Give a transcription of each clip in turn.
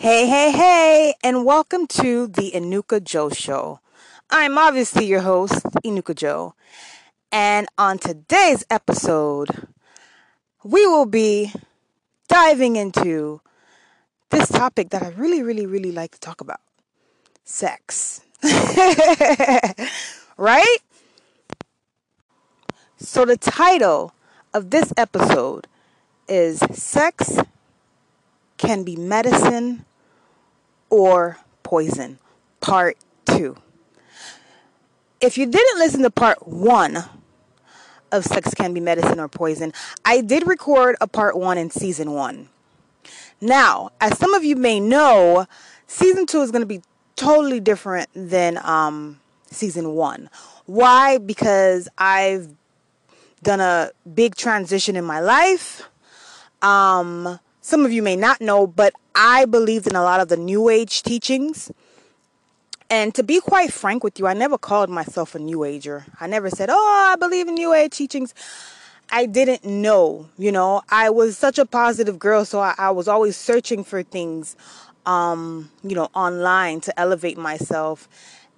Hey, hey, hey, and welcome to the Enuka Joe Show. I'm obviously your host, Enuka Joe, and on today's episode, we will be diving into this topic that I really, really, really like to talk about sex. right? So, the title of this episode is Sex Can Be Medicine or Poison, Part 2. If you didn't listen to Part 1 of Sex Can Be Medicine or Poison, I did record a Part 1 in Season 1. Now, as some of you may know, Season 2 is going to be totally different than um, Season 1. Why? Because I've done a big transition in my life. Um, some of you may not know, but I believed in a lot of the New Age teachings. And to be quite frank with you, I never called myself a New Ager. I never said, oh, I believe in New Age teachings. I didn't know, you know. I was such a positive girl, so I, I was always searching for things, um, you know, online to elevate myself.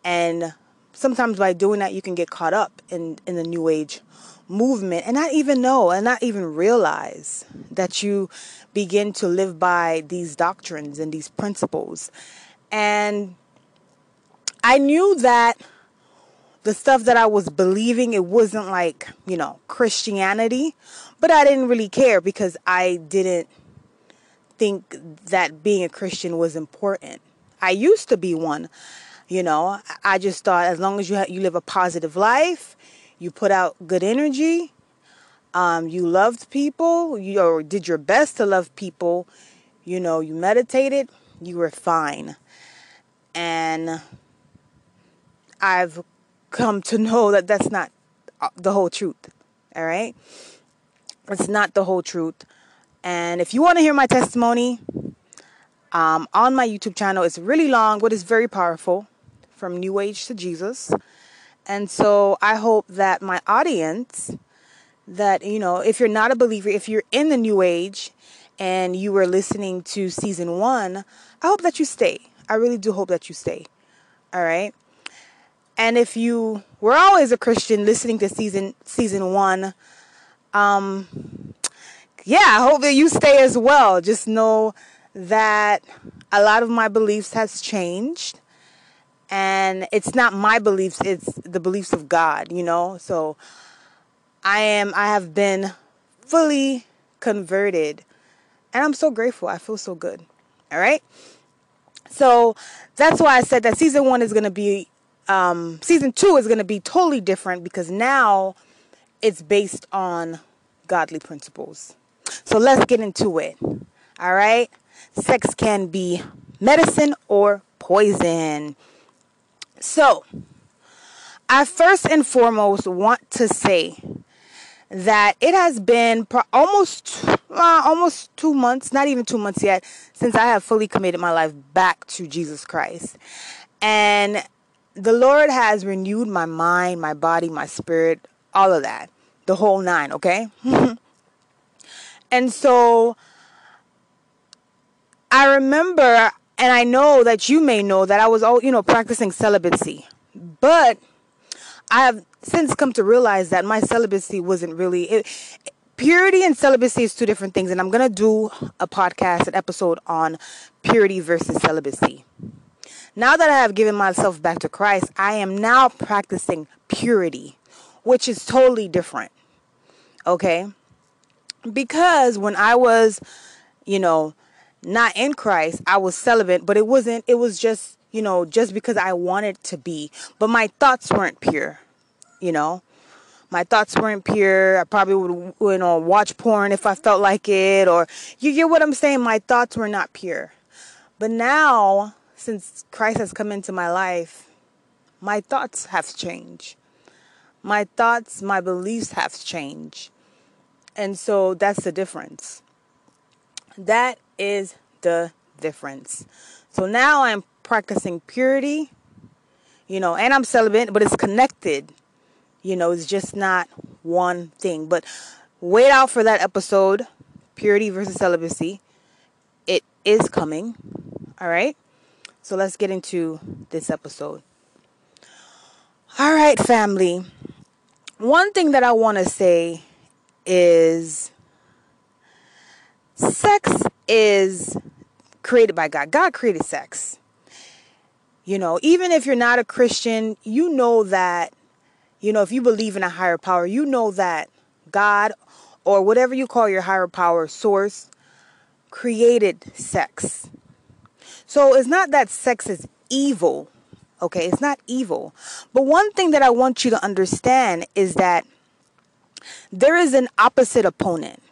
And sometimes by doing that, you can get caught up in, in the New Age movement and not even know and not even realize that you begin to live by these doctrines and these principles. And I knew that the stuff that I was believing, it wasn't like, you know, Christianity, but I didn't really care because I didn't think that being a Christian was important. I used to be one, you know. I just thought as long as you ha- you live a positive life, you put out good energy, um, you loved people, you did your best to love people, you know, you meditated, you were fine. And I've come to know that that's not uh, the whole truth. All right? It's not the whole truth. And if you want to hear my testimony um, on my YouTube channel, it's really long, but it's very powerful from New Age to Jesus. And so I hope that my audience, that, you know, if you're not a believer, if you're in the New Age and you were listening to season one, I hope that you stay. I really do hope that you stay. All right. And if you were always a Christian listening to season season one, um, yeah, I hope that you stay as well. Just know that a lot of my beliefs has changed and it's not my beliefs it's the beliefs of god you know so i am i have been fully converted. And i'm so grateful. I feel so good. All right? So that's why i said that season one is going to be um, season two is going to be totally different because now it's based on godly principles. So let's get into it. All right? Sex can be medicine or poison. So, I first and foremost want to say that it has been pro- almost uh, almost 2 months, not even 2 months yet, since I have fully committed my life back to Jesus Christ. And the Lord has renewed my mind, my body, my spirit, all of that. The whole nine, okay? and so I remember and I know that you may know that I was all, you know, practicing celibacy. But I have since come to realize that my celibacy wasn't really it, purity and celibacy is two different things and I'm going to do a podcast an episode on purity versus celibacy. Now that I have given myself back to Christ, I am now practicing purity, which is totally different. Okay? Because when I was, you know, not in Christ. I was celibate, but it wasn't, it was just, you know, just because I wanted to be. But my thoughts weren't pure, you know. My thoughts weren't pure. I probably would, you know, watch porn if I felt like it, or you get what I'm saying? My thoughts were not pure. But now, since Christ has come into my life, my thoughts have changed. My thoughts, my beliefs have changed. And so that's the difference. That is the difference. So now I'm practicing purity, you know, and I'm celibate, but it's connected. You know, it's just not one thing. But wait out for that episode, Purity versus Celibacy. It is coming. All right? So let's get into this episode. All right, family. One thing that I want to say is sex is created by God. God created sex. You know, even if you're not a Christian, you know that, you know, if you believe in a higher power, you know that God or whatever you call your higher power source created sex. So it's not that sex is evil, okay? It's not evil. But one thing that I want you to understand is that there is an opposite opponent.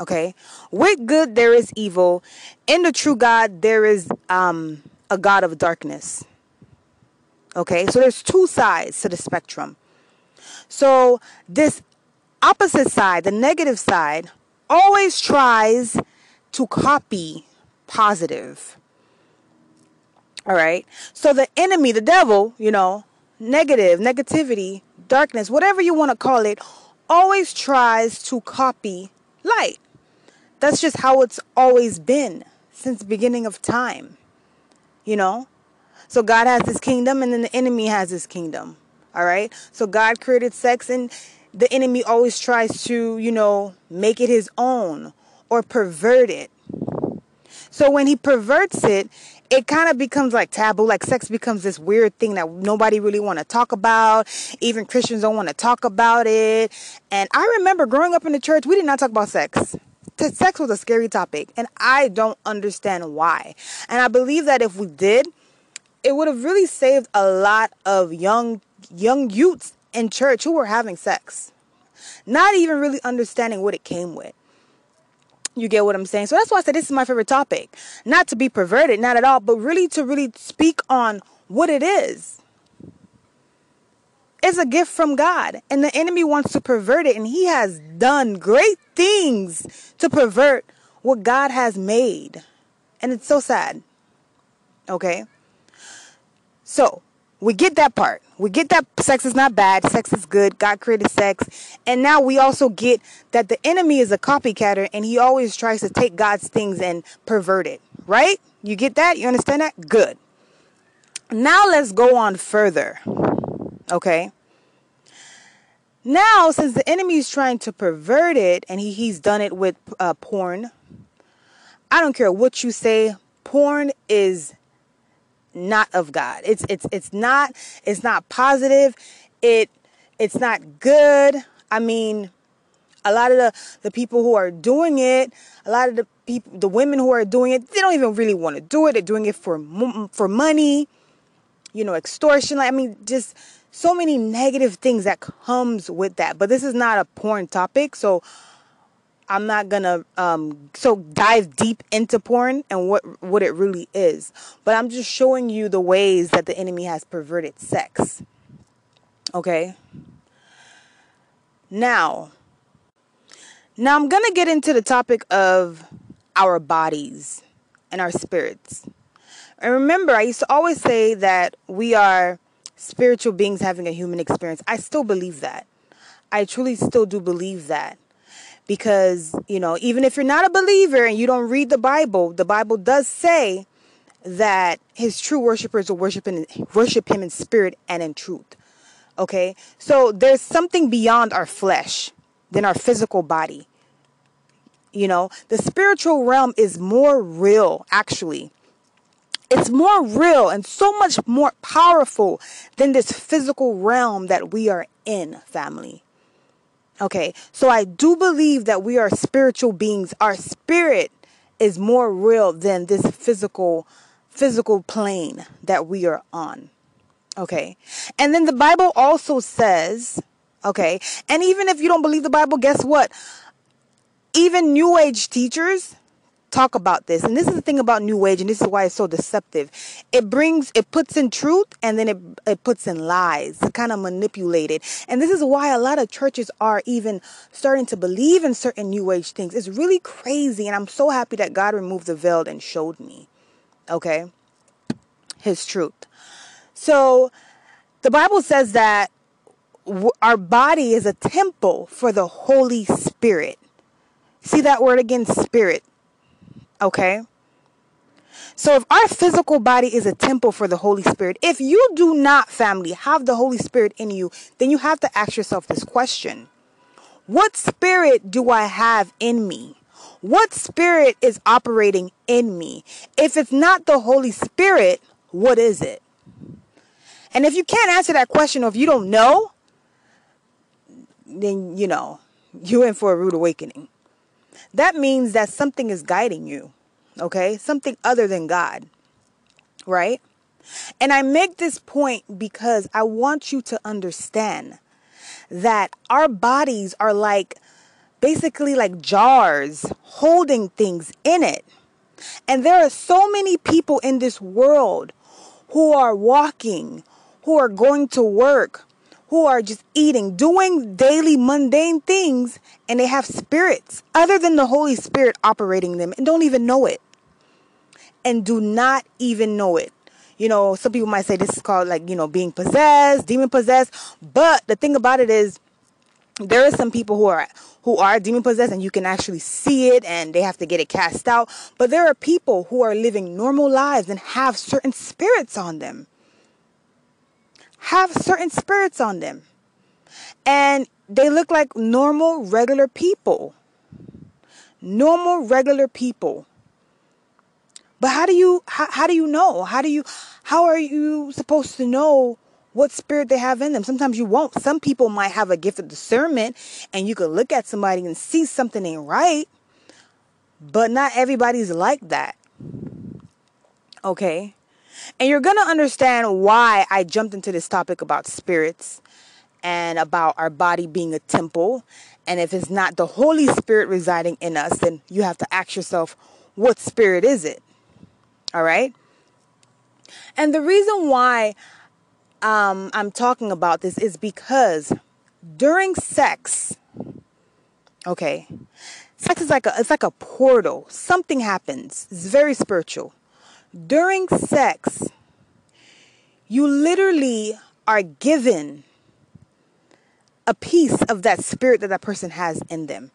Okay? With good there is evil. In the true God there is um a God of darkness. Okay? So there's two sides to the spectrum. So this opposite side, the negative side, always tries to copy positive. All right. So the enemy, the devil, you know, negative, negativity, darkness, whatever you want to call it, always tries to copy light. That's just how it's always been since the beginning of time. You know? So God has his kingdom and then the enemy has his kingdom. All right? So God created sex and the enemy always tries to, you know, make it his own or pervert it. So when he perverts it, it kind of becomes like taboo like sex becomes this weird thing that nobody really want to talk about even christians don't want to talk about it and i remember growing up in the church we did not talk about sex sex was a scary topic and i don't understand why and i believe that if we did it would have really saved a lot of young young youths in church who were having sex not even really understanding what it came with you get what I'm saying? So that's why I said this is my favorite topic. Not to be perverted, not at all, but really to really speak on what it is. It's a gift from God, and the enemy wants to pervert it, and he has done great things to pervert what God has made. And it's so sad. Okay? So, we get that part. We get that sex is not bad, sex is good. God created sex. And now we also get that the enemy is a copycatter and he always tries to take God's things and pervert it. Right? You get that? You understand that? Good. Now let's go on further. Okay? Now, since the enemy is trying to pervert it and he, he's done it with uh, porn, I don't care what you say, porn is not of God. It's it's it's not it's not positive. It it's not good. I mean, a lot of the the people who are doing it, a lot of the people, the women who are doing it, they don't even really want to do it. They're doing it for for money, you know, extortion. Like I mean, just so many negative things that comes with that. But this is not a porn topic, so I'm not gonna um, so dive deep into porn and what what it really is, but I'm just showing you the ways that the enemy has perverted sex. Okay. Now, now I'm gonna get into the topic of our bodies and our spirits. And remember, I used to always say that we are spiritual beings having a human experience. I still believe that. I truly still do believe that because you know even if you're not a believer and you don't read the bible the bible does say that his true worshipers will worship worship him in spirit and in truth okay? So there's something beyond our flesh than our physical body you know? The spiritual realm is more real actually. It's more real and so much more powerful than this physical realm that we are in family Okay, so I do believe that we are spiritual beings. Our spirit is more real than this physical physical plane that we are on. Okay. And then the Bible also says, okay, and even if you don't believe the Bible, guess what? Even new age teachers talk about this. And this is the thing about New Age, and this is why it's so deceptive. It brings, it puts in truth and then it, it puts in lies, kind of manipulated. And this is why a lot of churches are even starting to believe in certain New Age things. It's really crazy. And I'm so happy that God removed the veil and showed me, okay, His truth. So the Bible says that our body is a temple for the Holy Spirit. See that word again, spirit. Okay? So if our physical body is a temple for the Holy Spirit, if you do not, family, have the Holy Spirit in you, then you have to ask yourself this question. What spirit do I have in me? What spirit is operating in me? If it's not the Holy Spirit, what is it? And if you can't answer that question or if you don't know, then you know, you're in for a rude awakening. That means that something is guiding you, okay? Something other than God, right? And I make this point because I want you to understand that our bodies are like basically like jars holding things in it. And there are so many people in this world who are walking, who are going to work, who are just eating, doing daily mundane things, and they have spirits other than the Holy Spirit operating them and don't even know it. And do not even know it. You know, some people might say this is called like, you know, being possessed, demon possessed. But the thing about it is, there are some people who are who are demon possessed and you can actually see it and they have to get it cast out but there are people who are living normal lives and have certain spirits on them have certain spirits on them. And they look like normal, regular people. Normal, regular people. But how do you how, how do you know? How do you how are you supposed to know what spirit they have in them? Sometimes you won't. Some people might have a gift of discernment and you could look at somebody and see something ain't right. But not everybody's like that. Okay? And you're going to understand why I jumped into this topic about spirits and about our body being a temple. And if it's not the Holy Spirit residing in us, then you have to ask yourself, what spirit is it? All right? And the reason why um, I'm talking about this is because during sex, okay, sex is like a it's like a portal. Something happens. It's very spiritual during sex, you literally are given a piece of that spirit that that person has in them.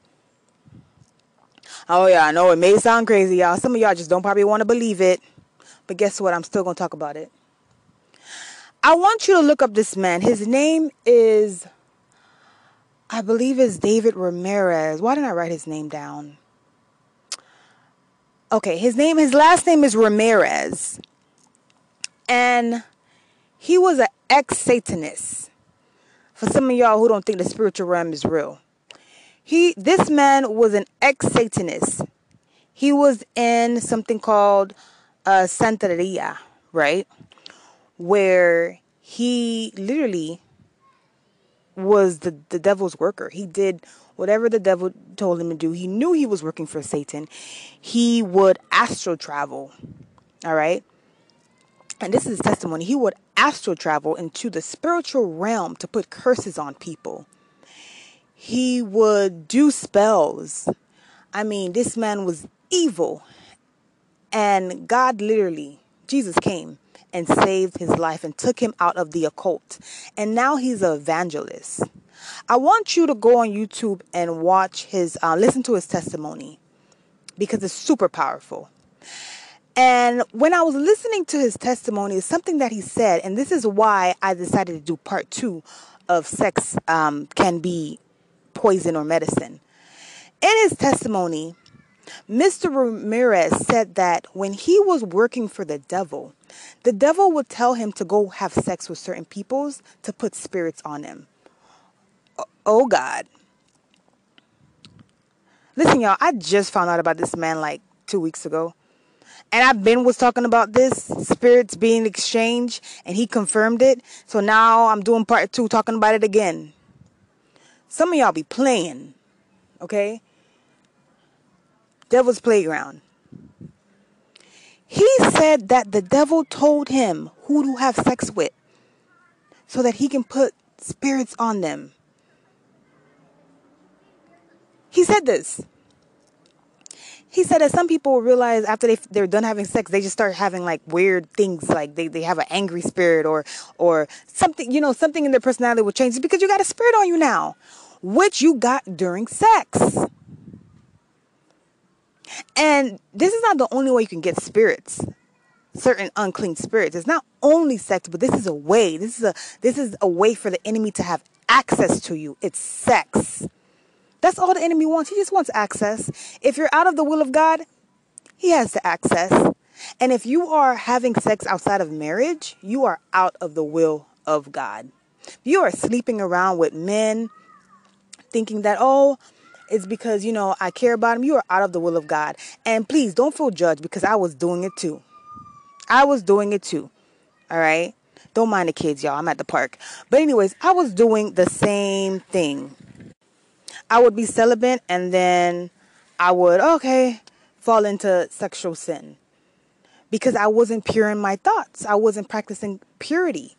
Oh, yeah, I know it may sound crazy, y'all. Some of y'all just don't probably want to believe it. But guess what? I'm still going to talk about it. I want you to look up this man. His name is, I believe, is David Ramirez. Why didn't I write his name down? Okay, his name, his last name is Ramirez. And he was an ex Satanist. For some of y'all who don't think the spiritual realm is real. He this man was an ex Satanist. He was in something called uh Santeria, right? Where he literally was the, the devil's worker. He did whatever the devil told him to do. He knew he was working for Satan. He would astral travel. All right. And this is testimony. He would astral travel into the spiritual realm to put curses on people. He would do spells. I mean, this man was evil. And God literally, Jesus came and saved his life and took him out of the occult. And now he's an evangelist. I want you to go on YouTube and watch his, uh, listen to his testimony because it's super powerful. And when I was listening to his testimony, something that he said, and this is why I decided to do part two of sex um, can be poison or medicine. In his testimony, Mr. Ramirez said that when he was working for the devil, the devil would tell him to go have sex with certain peoples to put spirits on him. Oh God. Listen, y'all, I just found out about this man like two weeks ago. And I've been was talking about this, spirits being exchanged, and he confirmed it. So now I'm doing part two, talking about it again. Some of y'all be playing, okay? Devil's Playground. He said that the devil told him who to have sex with so that he can put spirits on them. He said this. He said that some people realize after they they're done having sex, they just start having like weird things, like they, they have an angry spirit or or something, you know, something in their personality will change because you got a spirit on you now, which you got during sex. And this is not the only way you can get spirits, certain unclean spirits. It's not only sex, but this is a way. This is a this is a way for the enemy to have access to you. It's sex. That's all the enemy wants. He just wants access. If you're out of the will of God, he has to access. And if you are having sex outside of marriage, you are out of the will of God. If you are sleeping around with men thinking that, oh, it's because, you know, I care about him, you are out of the will of God. And please don't feel judged because I was doing it too. I was doing it too. All right? Don't mind the kids, y'all. I'm at the park. But, anyways, I was doing the same thing. I would be celibate and then I would, okay, fall into sexual sin because I wasn't pure in my thoughts. I wasn't practicing purity.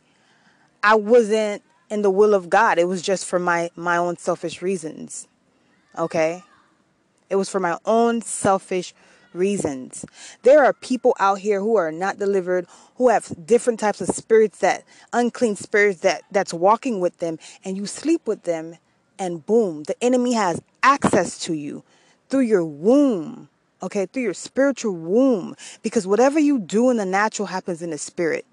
I wasn't in the will of God. It was just for my my own selfish reasons. Okay? It was for my own selfish reasons. There are people out here who are not delivered, who have different types of spirits that unclean spirits that that's walking with them and you sleep with them and boom, the enemy has access to you through your womb. Okay, through your spiritual womb because whatever you do in the natural happens in the spirit.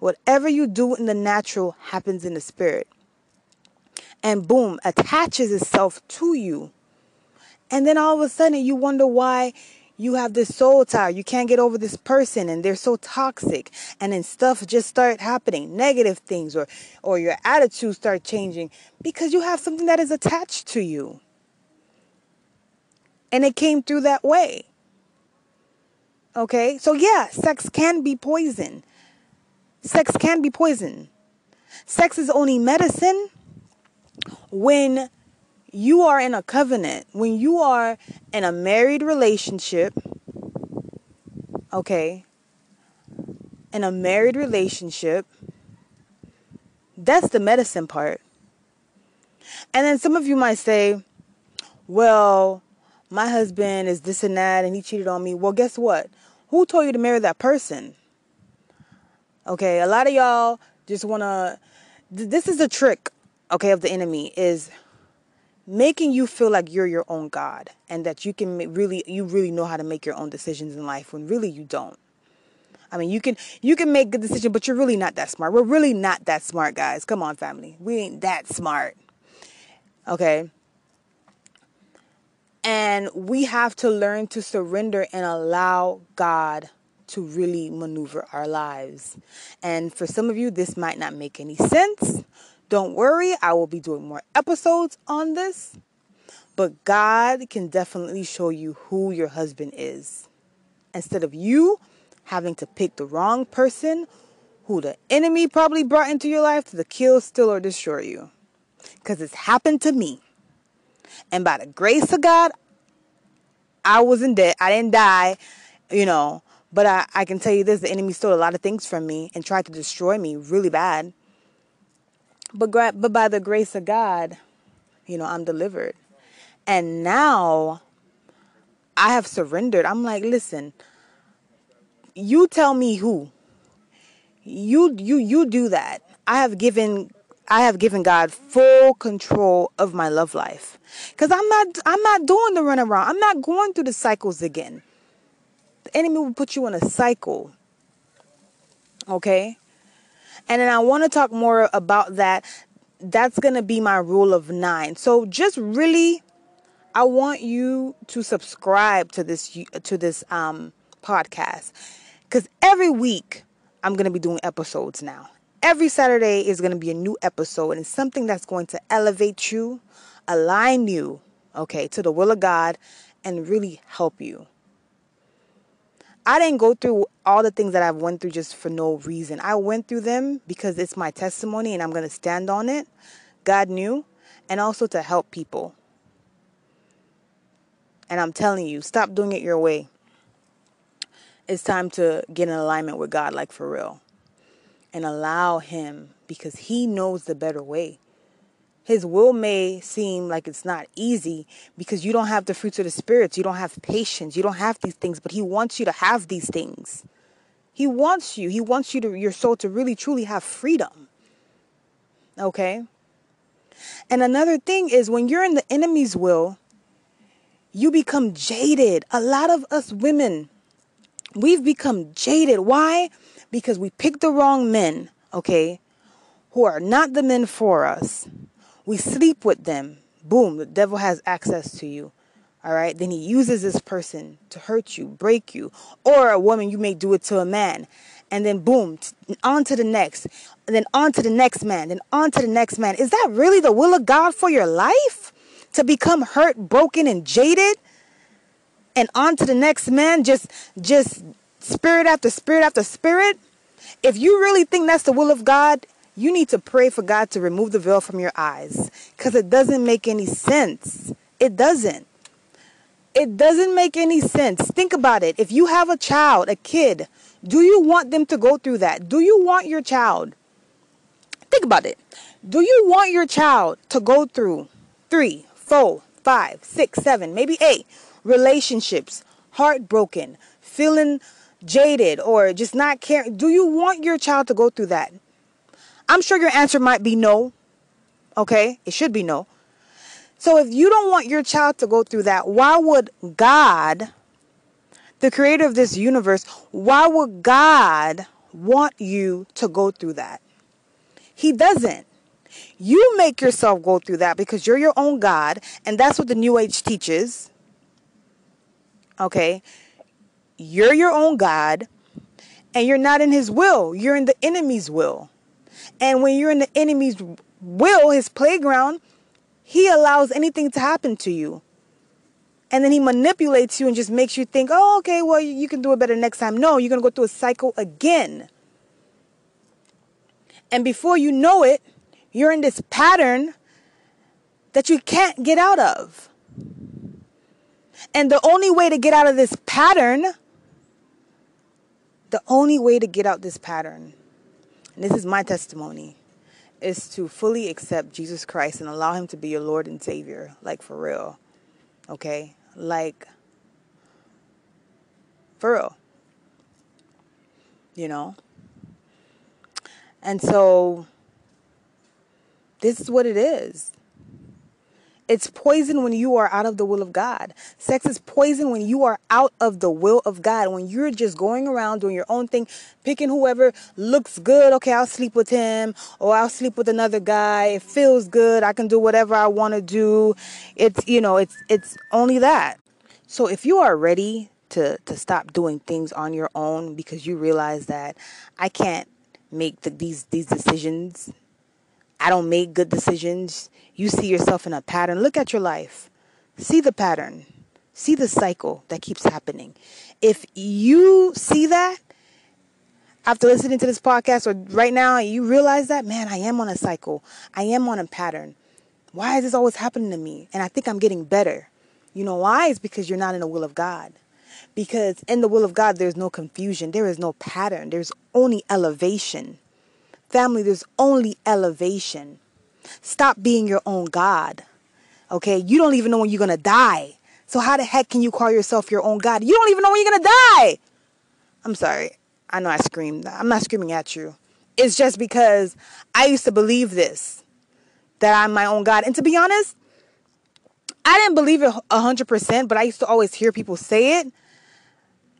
Whatever you do in the natural happens in the spirit. And boom, attaches itself to you and then all of a sudden you wonder why you have this soul tie. You can't get over this person and they're so toxic. And then stuff just start happening, negative things or or your attitude start changing because you have something that is attached to you. And it came through that way. Okay? So yeah, sex can be poison. Sex can be poison. Sex is only medicine when you are in a covenant, when you are in a married relationship, okay, in a married relationship, that's the medicine part. And then some of you might say, well, my husband is this and that and he cheated on me. Well, guess what? Who told you to marry that person? Okay, a lot of y'all just want to this is a trick, okay, of the enemy is making you feel like you're your own god and that you can really you really know how to make your own decisions in life when really you don't. I mean you can you can make good decisions but you're really not that smart. We're really not that smart guys. Come on family. We ain't that smart. Okay? And we have to learn to surrender and allow god to really maneuver our lives. And for some of you this might not make any sense don't worry, I will be doing more episodes on this. But God can definitely show you who your husband is. Instead of you having to pick the wrong person who the enemy probably brought into your life to kill, steal, or destroy you. Because it's happened to me. And by the grace of God, I wasn't dead. I didn't die, you know. But I, I can tell you this the enemy stole a lot of things from me and tried to destroy me really bad. But, but by the grace of God, you know, I'm delivered. And now I have surrendered. I'm like, listen, you tell me who. You you you do that. I have given I have given God full control of my love life. Cuz I'm not I'm not doing the run around. I'm not going through the cycles again. The enemy will put you in a cycle. Okay? And then I want to talk more about that. That's going to be my rule of nine. So just really, I want you to subscribe to this to this um, podcast because every week I'm going to be doing episodes now. Every Saturday is going to be a new episode, and it's something that's going to elevate you, align you, okay, to the will of God, and really help you. I didn't go through all the things that I've went through just for no reason. I went through them because it's my testimony and I'm going to stand on it. God knew and also to help people. And I'm telling you, stop doing it your way. It's time to get in alignment with God like for real. And allow him because he knows the better way. His will may seem like it's not easy because you don't have the fruits of the spirits. You don't have patience. You don't have these things, but he wants you to have these things. He wants you. He wants you to your soul to really truly have freedom. Okay? And another thing is when you're in the enemy's will, you become jaded. A lot of us women, we've become jaded. Why? Because we pick the wrong men, okay, who are not the men for us. We sleep with them. Boom, the devil has access to you. All right, then he uses this person to hurt you, break you, or a woman, you may do it to a man. And then boom, on to the next, and then on to the next man, then on to the next man. Is that really the will of God for your life? To become hurt, broken, and jaded? And on to the next man, just just spirit after spirit after spirit? If you really think that's the will of God, you need to pray for God to remove the veil from your eyes. Because it doesn't make any sense. It doesn't. It doesn't make any sense. Think about it. If you have a child, a kid, do you want them to go through that? Do you want your child? Think about it. Do you want your child to go through three, four, five, six, seven, maybe eight relationships, heartbroken, feeling jaded, or just not caring? Do you want your child to go through that? I'm sure your answer might be no. Okay? It should be no. So if you don't want your child to go through that, why would God, the creator of this universe, why would God want you to go through that? He doesn't. You make yourself go through that because you're your own God, and that's what the New Age teaches. Okay? You're your own God, and you're not in His will, you're in the enemy's will. And when you're in the enemy's will, his playground, he allows anything to happen to you. And then he manipulates you and just makes you think, oh, okay, well, you can do it better next time. No, you're going to go through a cycle again. And before you know it, you're in this pattern that you can't get out of. And the only way to get out of this pattern, the only way to get out this pattern, this is my testimony, is to fully accept Jesus Christ and allow Him to be your Lord and Savior, like for real. Okay? Like, for real. You know? And so, this is what it is. It's poison when you are out of the will of God. Sex is poison when you are out of the will of God. When you're just going around doing your own thing, picking whoever looks good. Okay, I'll sleep with him or I'll sleep with another guy. It feels good. I can do whatever I want to do. It's, you know, it's it's only that. So if you are ready to to stop doing things on your own because you realize that I can't make the, these these decisions. I don't make good decisions you see yourself in a pattern, look at your life. See the pattern. See the cycle that keeps happening. If you see that after listening to this podcast or right now, you realize that, man, I am on a cycle. I am on a pattern. Why is this always happening to me? And I think I'm getting better. You know why? It's because you're not in the will of God. Because in the will of God, there's no confusion, there is no pattern, there's only elevation. Family, there's only elevation. Stop being your own God. Okay? You don't even know when you're going to die. So how the heck can you call yourself your own God? You don't even know when you're going to die. I'm sorry. I know I screamed. I'm not screaming at you. It's just because I used to believe this that I'm my own God. And to be honest, I didn't believe it 100%, but I used to always hear people say it.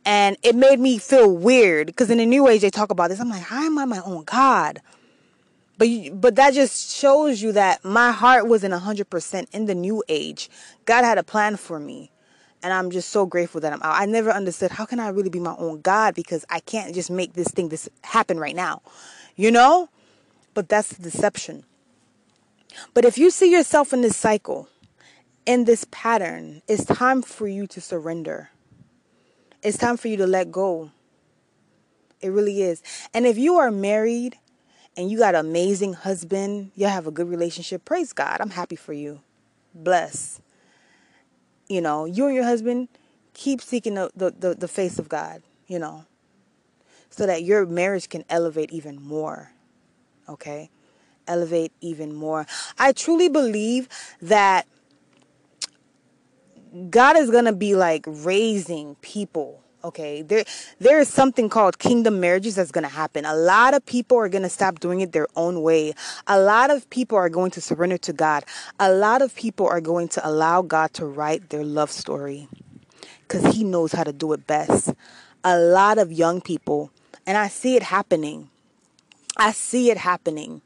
And it made me feel weird because in the New Age, they talk about this. I'm like, how am I my own God? But you, but that just shows you that my heart wasn't 100% in the new age. God had a plan for me. And I'm just so grateful that I'm out. I never understood how can I really be my own God because I can't just make this thing this happen right now. You know? But that's the deception. But if you see yourself in this cycle, in this pattern, it's time for you to surrender. It's time for you to let go. It really is. And if you are married and you got an amazing husband, you have a good relationship, praise God. I'm happy for you. Bless. You know, you and your husband keep seeking the, the, the, the face of God, you know, so that your marriage can elevate even more. Okay? Elevate even more. I truly believe that God is to be like raising people Okay, there there is something called kingdom marriages that's going to happen. A lot of people are going to stop doing it their own way. A lot of people are going to surrender to God. A lot of people are going to allow God to write their love story cuz he knows how to do it best. A lot of young people and I see it happening. I see it happening.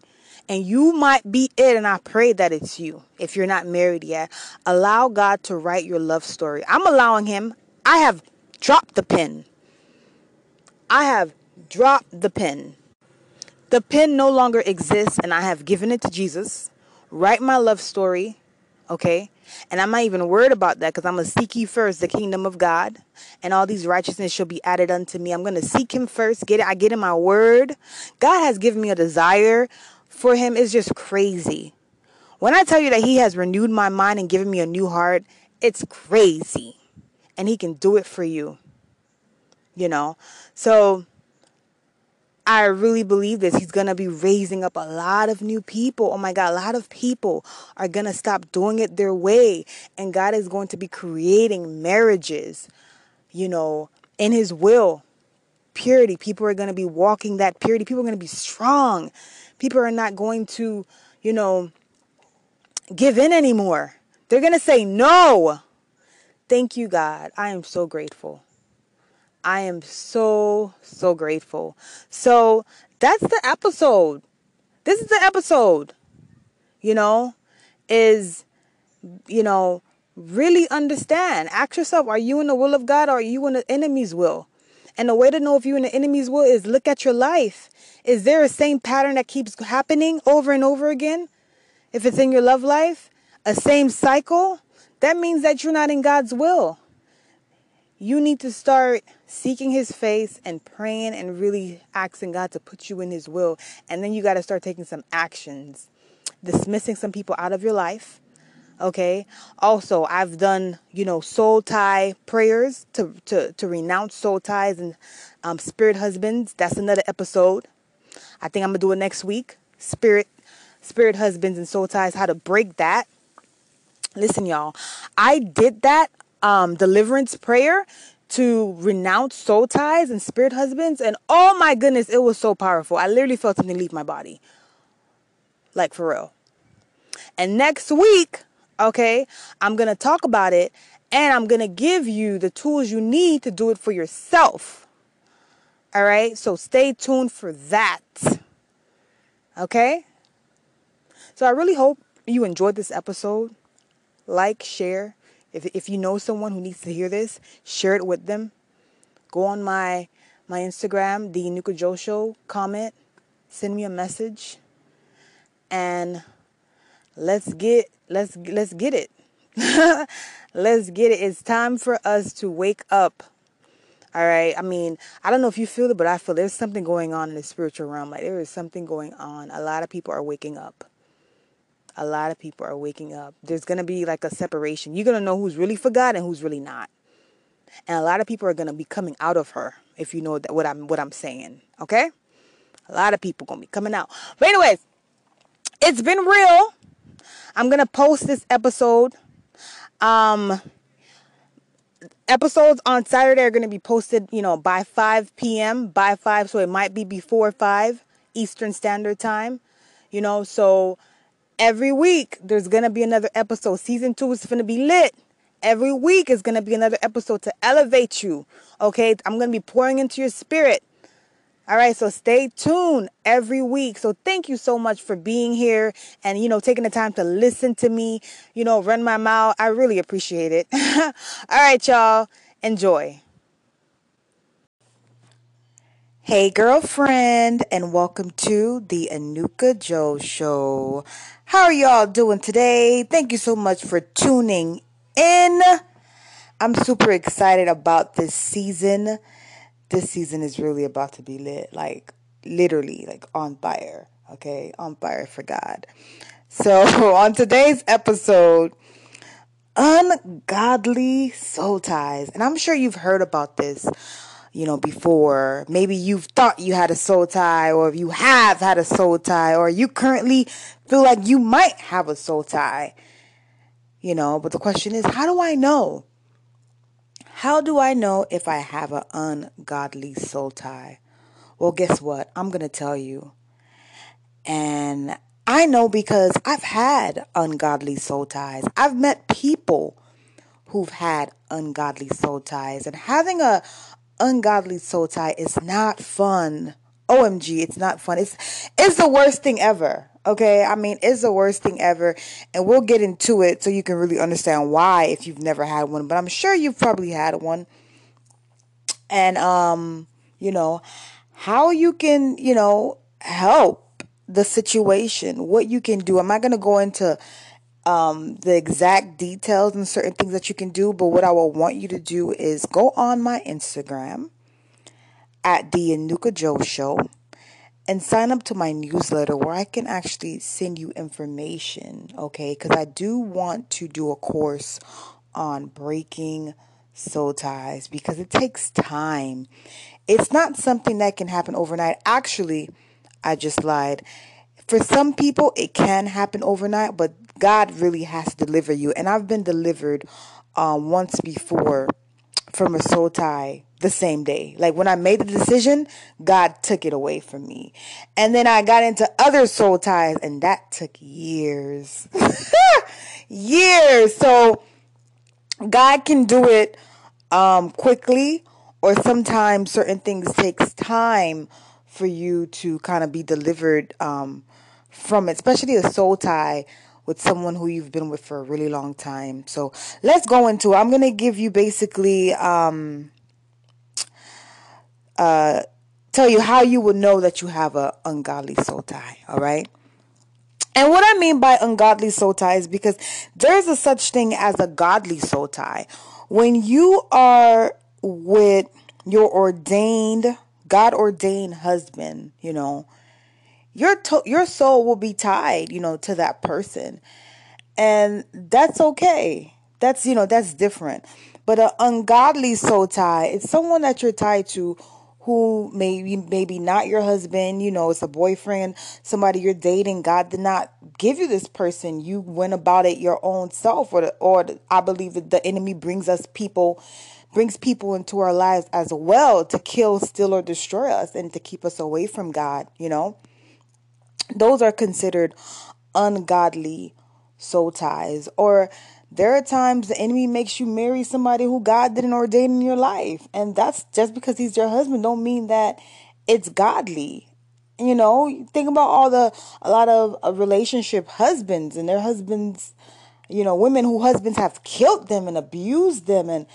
And you might be it, and I pray that it's you. If you're not married yet, allow God to write your love story. I'm allowing Him. I have dropped the pen. I have dropped the pen. The pen no longer exists, and I have given it to Jesus. Write my love story, okay? And I'm not even worried about that because I'm going to seek ye first the kingdom of God, and all these righteousness shall be added unto me. I'm going to seek him first. Get it. I get in my word. God has given me a desire for him. is just crazy. When I tell you that he has renewed my mind and given me a new heart, it's crazy. And he can do it for you. You know? So I really believe this. He's going to be raising up a lot of new people. Oh my God, a lot of people are going to stop doing it their way. And God is going to be creating marriages, you know, in His will. Purity. People are going to be walking that purity. People are going to be strong. People are not going to, you know, give in anymore. They're going to say no. Thank you, God. I am so grateful. I am so, so grateful. So that's the episode. This is the episode, you know, is, you know, really understand. Ask yourself, are you in the will of God or are you in the enemy's will? And the way to know if you're in the enemy's will is look at your life. Is there a same pattern that keeps happening over and over again? If it's in your love life, a same cycle, that means that you're not in God's will. You need to start seeking his face and praying and really asking God to put you in his will. And then you got to start taking some actions, dismissing some people out of your life. Okay. Also, I've done, you know, soul tie prayers to, to, to renounce soul ties and um, spirit husbands. That's another episode. I think I'm to do it next week. Spirit, spirit husbands and soul ties, how to break that. Listen, y'all, I did that um, deliverance prayer to renounce soul ties and spirit husbands. And oh my goodness, it was so powerful. I literally felt something leave my body. Like for real. And next week, okay, I'm going to talk about it and I'm going to give you the tools you need to do it for yourself. All right, so stay tuned for that. Okay? So I really hope you enjoyed this episode. Like, share, if, if you know someone who needs to hear this, share it with them. Go on my my Instagram, the Enuka Joe Show, comment, send me a message, and let's get let's let's get it. let's get it. It's time for us to wake up. All right. I mean, I don't know if you feel it, but I feel there's something going on in the spiritual realm. Like there is something going on. A lot of people are waking up a lot of people are waking up. There's going to be like a separation. You're going to know who's really for God and who's really not. And a lot of people are going to be coming out of her if you know that what I'm what I'm saying, okay? A lot of people going to be coming out. But anyways, it's been real. I'm going to post this episode um episodes on Saturday are going to be posted, you know, by 5 p.m. by 5, so it might be before 5 Eastern Standard Time. You know, so every week there's gonna be another episode. Season two is gonna be lit. Every week is gonna be another episode to elevate you. Okay, I'm gonna be pouring into your spirit. All right, so stay tuned every week. So thank you so much for being here and you know taking the time to listen to me, you know, run my mouth. I really appreciate it. All right, y'all. Enjoy. Hey, girlfriend, and welcome to the Enuka Joe Show. How are y'all doing today? Thank you so much for tuning in. I'm super excited about this season. This season is really about to be lit, like literally, like on fire. Okay, on fire for God. So, on today's episode, ungodly soul ties, and I'm sure you've heard about this you know, before. Maybe you've thought you had a soul tie, or you have had a soul tie, or you currently feel like you might have a soul tie. You know, but the question is, how do I know? How do I know if I have an ungodly soul tie? Well, guess what? I'm going to tell you. And I know because I've had ungodly soul ties. I've met people who've had ungodly soul ties. And having a ungodly soul tie is not fun. OMG, it's not fun. It's it's the worst thing ever. Okay? I mean, it's the worst thing ever. And we'll get into it so you can really understand why if you've never had one, but I'm sure you've probably had one. And um, you know, how you can, you know, help the situation, what you can do. I'm not going to go into um, the exact details and certain things that you can do, but what I will want you to do is go on my Instagram at the Enuka Joe Show and sign up to my newsletter where I can actually send you information, okay? Because I do want to do a course on breaking soul ties because it takes time. It's not something that can happen overnight. Actually, I just lied. For some people, it can happen overnight, but God really has to deliver you. And I've been delivered um, once before from a soul tie the same day. Like when I made the decision, God took it away from me. And then I got into other soul ties, and that took years. years. So God can do it um, quickly, or sometimes certain things takes time for you to kind of be delivered um, from it, especially a soul tie with someone who you've been with for a really long time. So let's go into. I'm gonna give you basically um, uh, tell you how you would know that you have a ungodly soul tie. All right. And what I mean by ungodly soul tie is because there's a such thing as a godly soul tie. When you are with your ordained, God ordained husband, you know, your to- your soul will be tied, you know, to that person. And that's okay. That's, you know, that's different. But an ungodly soul tie, it's someone that you're tied to who maybe maybe not your husband, you know, it's a boyfriend, somebody you're dating. God did not give you this person. You went about it your own self, or the, or the, I believe that the enemy brings us people, brings people into our lives as well to kill, steal, or destroy us, and to keep us away from God. You know, those are considered ungodly soul ties, or there are times the enemy makes you marry somebody who God didn't ordain in your life. And that's just because he's your husband don't mean that it's godly. You know, think about all the a lot of uh, relationship husbands and their husbands, you know, women who husbands have killed them and abused them and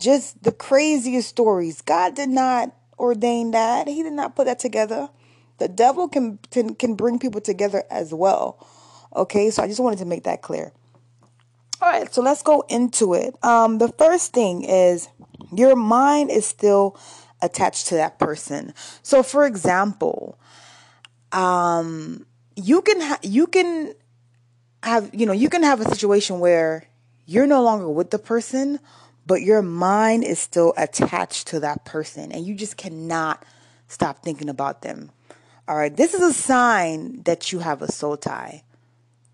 just the craziest stories. God did not ordain that. He did not put that together. The devil can can, can bring people together as well. Okay? So I just wanted to make that clear. All right, so let's go into it. Um, the first thing is your mind is still attached to that person. So, for example, um, you can ha- you can have you know you can have a situation where you're no longer with the person, but your mind is still attached to that person, and you just cannot stop thinking about them. All right, this is a sign that you have a soul tie.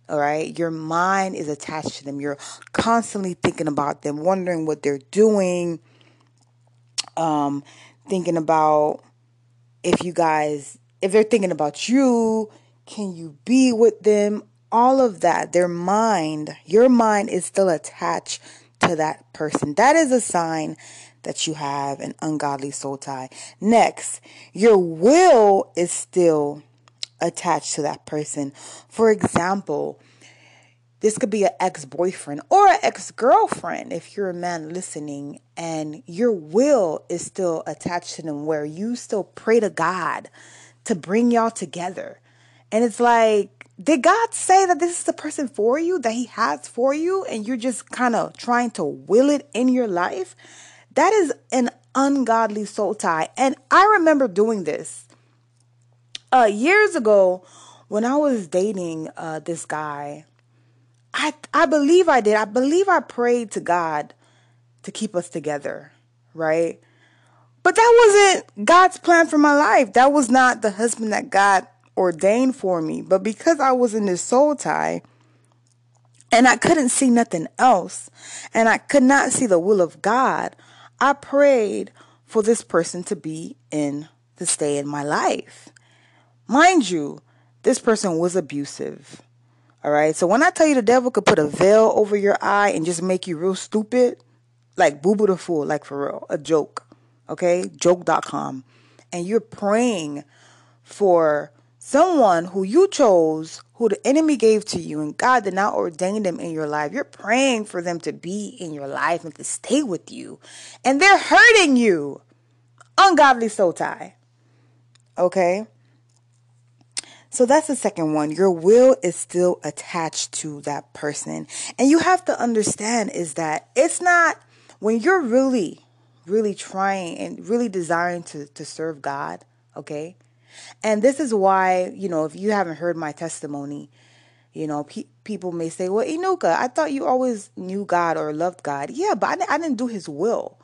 All right. Your mind is attached to them. You're constantly thinking about them, wondering what they're doing, um, thinking about if you guys, if they're thinking about you, can you be with them? All of that. Their mind, your mind is still attached to that person. That is a sign that you have an ungodly soul tie. Next, your will is still attached to that person. For example, this could be an ex boyfriend or an ex girlfriend if you're a man listening and your will is still attached to them, where you still pray to God to bring y'all together. And it's like, did God say that this is the person for you, that He has for you, and you're just kind of trying to will it in your life? That is an ungodly soul tie. And I remember doing this uh, years ago when I was dating uh, this guy. I I believe I did. I believe I prayed to God to keep us together, right? But that wasn't God's plan for my life. That was not the husband that God ordained for me. But because I was in this soul tie and I couldn't see nothing else and I could not see the will of God, I prayed for this person to be in to stay in my life. Mind you, this person was abusive. All right. So when I tell you the devil could put a veil over your eye and just make you real stupid, like boo boo the fool, like for real, a joke. Okay. Joke.com. And you're praying for someone who you chose, who the enemy gave to you, and God did not ordain them in your life. You're praying for them to be in your life and to stay with you. And they're hurting you. Ungodly soul tie. Okay? So that's the second one. Your will is still attached to that person. And you have to understand is that it's not when you're really, really trying and really desiring to, to serve God, okay? And this is why, you know, if you haven't heard my testimony, you know, pe- people may say, well, Enuka, I thought you always knew God or loved God. Yeah, but I, I didn't do his will.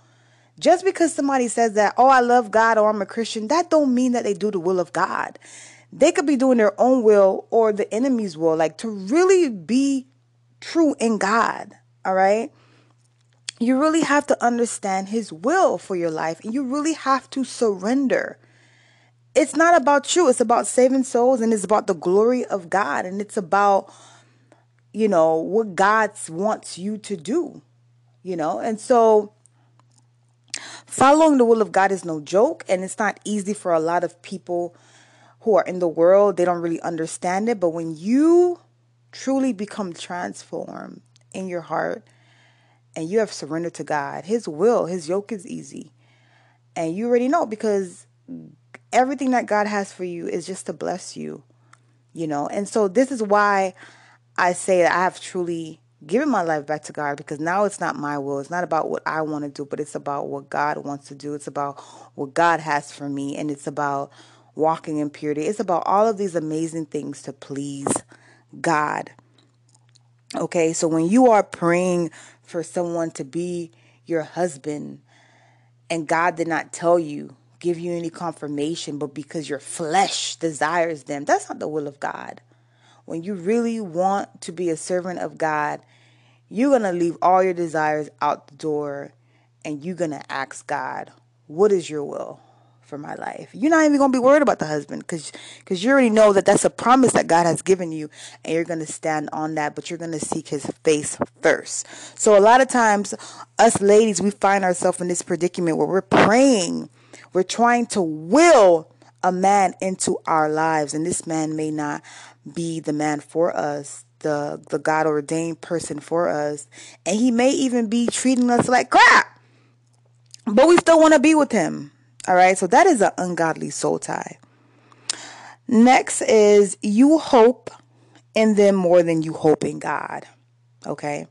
Just because somebody says that, oh, I love God or I'm a Christian, that don't mean that they do the will of God. They could be doing their own will or the enemy's will, like to really be true in God. All right. You really have to understand his will for your life and you really have to surrender. It's not about you, it's about saving souls and it's about the glory of God and it's about, you know, what God wants you to do, you know. And so Following the will of God is no joke, and it's not easy for a lot of people who are in the world. They don't really understand it. But when you truly become transformed in your heart and you have surrendered to God, His will, His yoke is easy. And you already know because everything that God has for you is just to bless you, you know. And so this is why I say that I have truly given my life back to God because now it's not my will. It's not about what I want to do, but it's about what God wants to do. It's about what God has for me, and it's about walking in purity. It's about all of these amazing things to please God. Okay, so when you are praying for someone to be your husband, and God did not tell you, give you any confirmation, but because your flesh desires them, that's not the will of God when you really want to be a servant of God, you're going to leave all your desires out the door and you're going to ask God, what is your will for my life? You're not even going to be worried about the husband because because you already know that that's a promise that God has given you and you're going to stand on that, but you're going to seek his face first. So a lot of times us ladies, we find ourselves in this predicament where we're praying, we're trying to will a man into our lives and this man may not be the man for us, the the God ordained person for us, and he may even be treating us like crap. But we still want to be with him. All right? So that is an ungodly soul tie. Next is you hope in them more than you hope in God. Okay?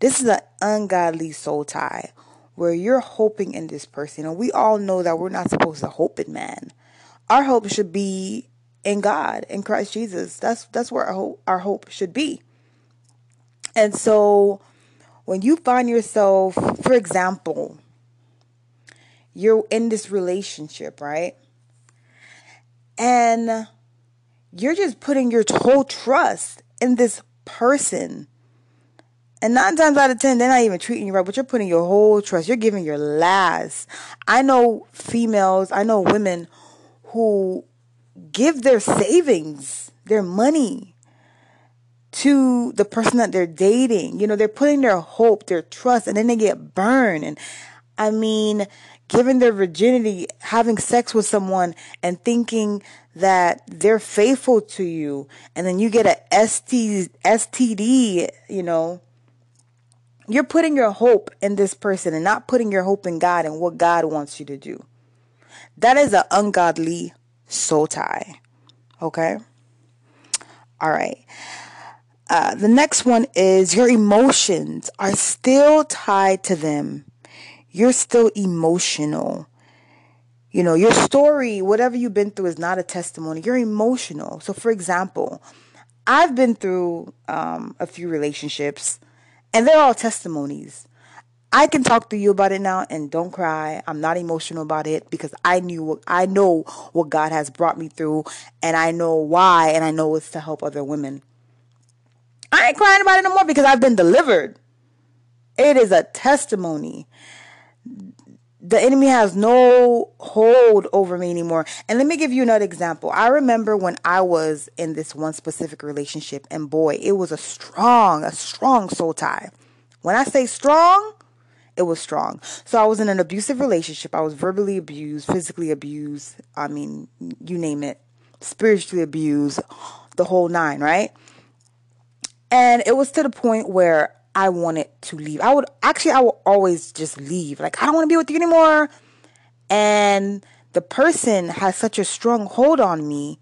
This is an ungodly soul tie where you're hoping in this person. And we all know that we're not supposed to hope in man. Our hope should be in God, in Christ Jesus. That's that's where our hope, our hope should be. And so when you find yourself, for example, you're in this relationship, right? And you're just putting your whole trust in this person. And nine times out of ten, they're not even treating you right, but you're putting your whole trust. You're giving your last. I know females, I know women who give their savings, their money to the person that they're dating. You know, they're putting their hope, their trust, and then they get burned. And I mean, giving their virginity, having sex with someone, and thinking that they're faithful to you, and then you get a ST, STD, you know. You're putting your hope in this person and not putting your hope in God and what God wants you to do. That is an ungodly soul tie. Okay? All right. Uh, the next one is your emotions are still tied to them. You're still emotional. You know, your story, whatever you've been through, is not a testimony. You're emotional. So, for example, I've been through um, a few relationships, and they're all testimonies. I can talk to you about it now and don't cry. I'm not emotional about it because I knew I know what God has brought me through and I know why and I know it's to help other women. I ain't crying about it no more because I've been delivered. It is a testimony. The enemy has no hold over me anymore. And let me give you another example. I remember when I was in this one specific relationship, and boy, it was a strong, a strong soul tie. When I say strong, it was strong. So I was in an abusive relationship. I was verbally abused, physically abused. I mean, you name it, spiritually abused, the whole nine, right? And it was to the point where I wanted to leave. I would actually, I would always just leave. Like, I don't want to be with you anymore. And the person has such a strong hold on me.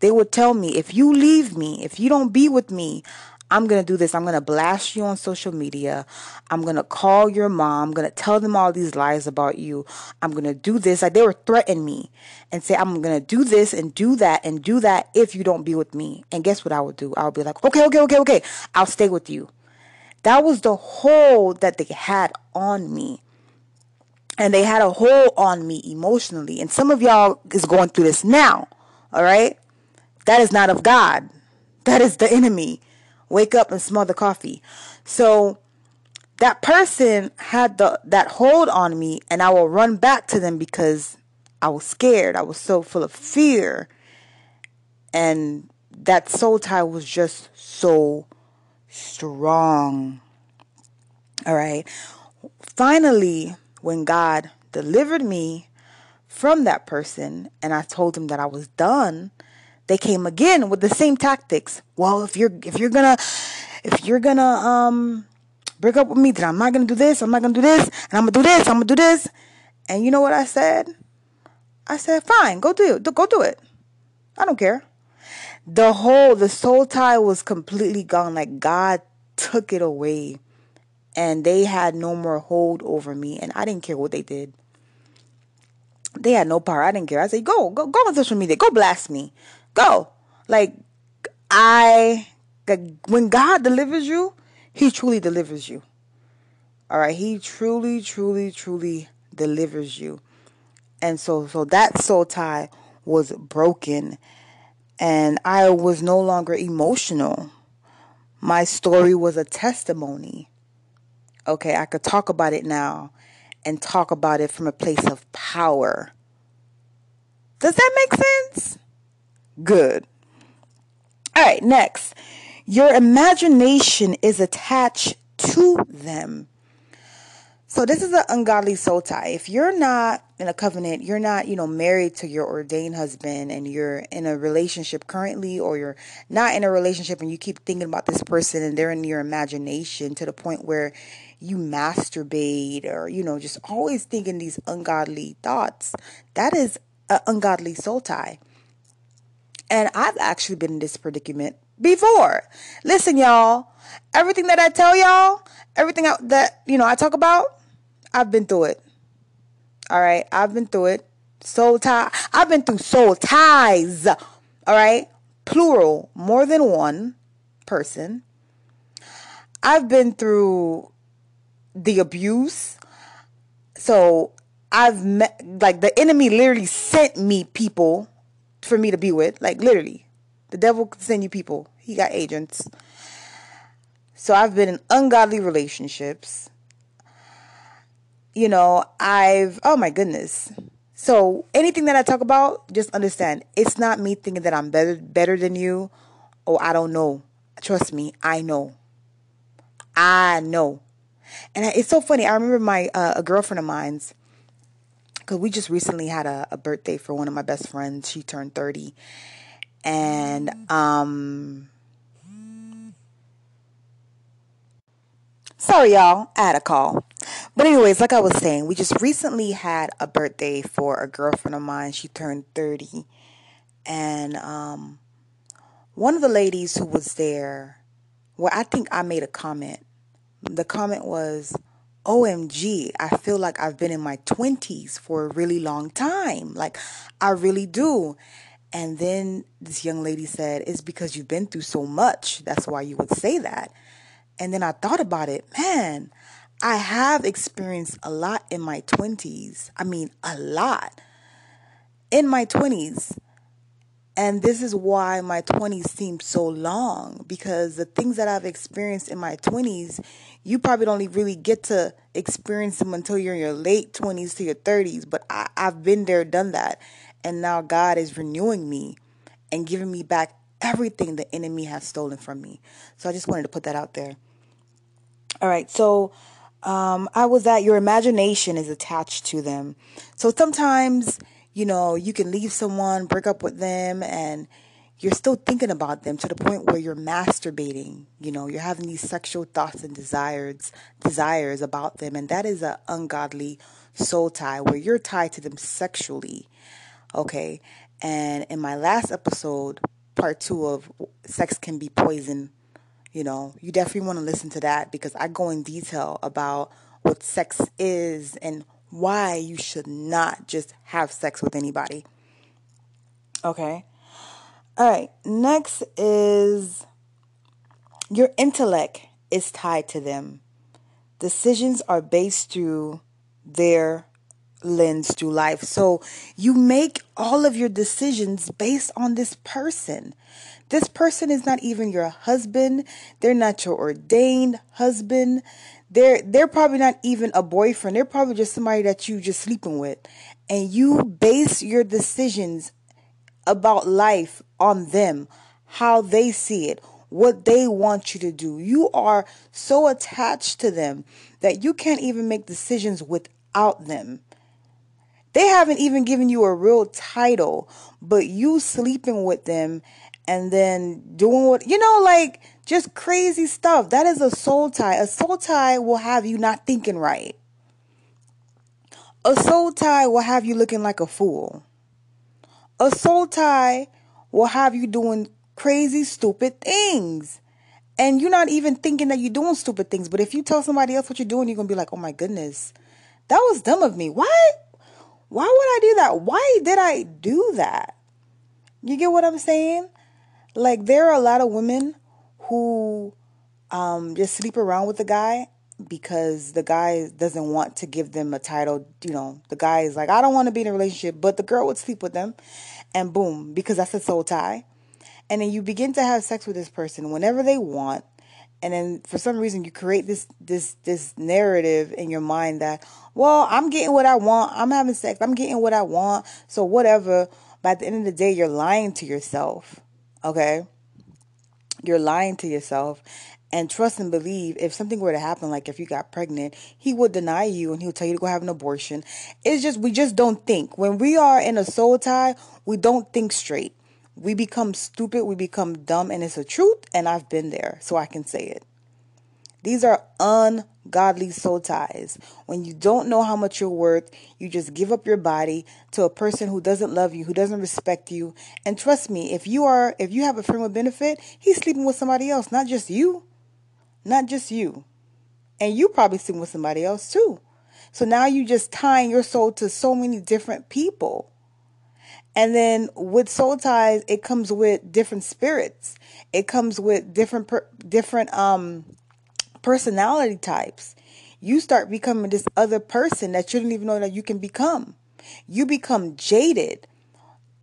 They would tell me, if you leave me, if you don't be with me, I'm going to do this. I'm going to blast you on social media. I'm going to call your mom. I'm going to tell them all these lies about you. I'm going to do this. Like they were threatening me and say, I'm going to do this and do that and do that if you don't be with me. And guess what I would do? I would be like, okay, okay, okay, okay. I'll stay with you. That was the hold that they had on me. And they had a hold on me emotionally. And some of y'all is going through this now. All right. That is not of God. That is the enemy. Wake up and smell the coffee. So that person had the that hold on me and I will run back to them because I was scared. I was so full of fear. And that soul tie was just so strong. All right. Finally, when God delivered me from that person and I told him that I was done, they came again with the same tactics. Well, if you're if you're gonna if you're gonna um break up with me, then I'm not gonna do this, I'm not gonna do this, and I'm gonna do this, I'm gonna do this. And you know what I said? I said, fine, go do it. Go do it. I don't care the whole the soul tie was completely gone. Like god took it away and they had no more hold over me and i didn't care what they did. They had no power. I didn't care. I said go go go on social media. Go blast me. Go. Like i when god delivers you he truly delivers you. All right? He truly truly truly delivers you. And so so that soul tie was broken and I was no longer emotional. My story was a testimony. Okay, I could talk about it now and talk about it from a place of power. Does that make sense? Good. All right, next. Your imagination is attached to them. So this is an ungodly soul tie. If you're not in a covenant, you're not, you know, married to your ordained husband and you're in a relationship currently or you're not in a relationship and you keep thinking about this person and they're in your imagination to the point where you masturbate or, you know, just always thinking these ungodly thoughts, that is an ungodly soul tie. And I've actually been in this predicament before. Listen, y'all, everything that I tell y'all, everything that, you know, I talk about, I've been through it. All right. I've been through it. Soul tie. I've been through soul ties. All right. Plural, more than one person. I've been through the abuse. So I've met, like, the enemy literally sent me people for me to be with. Like, literally. The devil could send you people, he got agents. So I've been in ungodly relationships you know, I've, oh my goodness. So anything that I talk about, just understand it's not me thinking that I'm better, better than you or I don't know. Trust me, I know. I know. And it's so funny. I remember my, uh, a girlfriend of mine's, because we just recently had a, a birthday for one of my best friends. She turned 30. And, um, sorry, y'all. I had a call. But anyways, like I was saying, we just recently had a birthday for a girlfriend of mine. She turned 30. And um one of the ladies who was there, well, I think I made a comment. The comment was, OMG, I feel like I've been in my 20s for a really long time. Like, I really do. And then this young lady said, It's because you've been through so much. That's why you would say that. And then I thought about it. Man, I have experienced a lot in my 20s. I mean, a lot in my 20s. And this is why my 20s seem so long because the things that I've experienced in my 20s, you probably don't really get to experience them until you're in your late 20s to your 30s. But I, I've been there, done that. And now God is renewing me and giving me back everything the enemy has stolen from me. So I just wanted to put that out there. All right. So um, I was that your imagination is attached to them. So sometimes you know, you can leave someone, break up with them, and you're still thinking about them to the point where you're masturbating. You know, you're having these sexual thoughts and desires, desires about them, and that is an ungodly soul tie where you're tied to them sexually. Okay, and in my last episode, part two of sex can be poison. You know, you definitely want to listen to that because I go in detail about what sex is and why you should not just have sex with anybody. Okay. All right. Next is your intellect is tied to them. Decisions are based through their lens through life. So you make all of your decisions based on this person. This person is not even your husband. They're not your ordained husband they're they're probably not even a boyfriend. They're probably just somebody that you just sleeping with. And you base your decisions about life on them, how they see it, what they want you to do. You are so attached to them that you can't even make decisions without them. They haven't even given you a real title, but you sleeping with them and then doing what, you know, like just crazy stuff. That is a soul tie. A soul tie will have you not thinking right. A soul tie will have you looking like a fool. A soul tie will have you doing crazy, stupid things. And you're not even thinking that you're doing stupid things. But if you tell somebody else what you're doing, you're to be like, oh my goodness, that was dumb of me. Why? Why would I do that? Why did I do that? You get what I'm saying? Like, there are a lot of women who um, just sleep around with the guy because the guy doesn't want to give them a title. You know, the guy is like, I don't want to be in a relationship, but the girl would sleep with them, and boom, because that's a soul tie. And then you begin to have sex with this person whenever they want, and then for some reason you create this this this narrative in your mind that, well, I'm getting what I want. I'm having sex. I'm getting what I want. So whatever. At the end of the day, you're lying to yourself. Okay? You're lying to yourself and trust and believe if something were to happen like if you got pregnant he would deny you and he'll tell you to go have an abortion. It's just we just don't think. When we are in a soul tie we don't think straight. We become stupid we become dumb and it's a truth and i've been there so i can say it these are ungodly soul ties. When you don't know how much you're worth, you just give up your body to a person who doesn't love you, who doesn't respect you. And trust me, if you are if you have a friend with benefit, he's sleeping with somebody else, not just you. Not just you. And you probably sleeping with somebody else too. So now you just tying your soul to so many different people. And then with soul ties, it comes with different spirits. It comes with different different um personality types. You start becoming this other person that you didn't even know that you can become. You become jaded.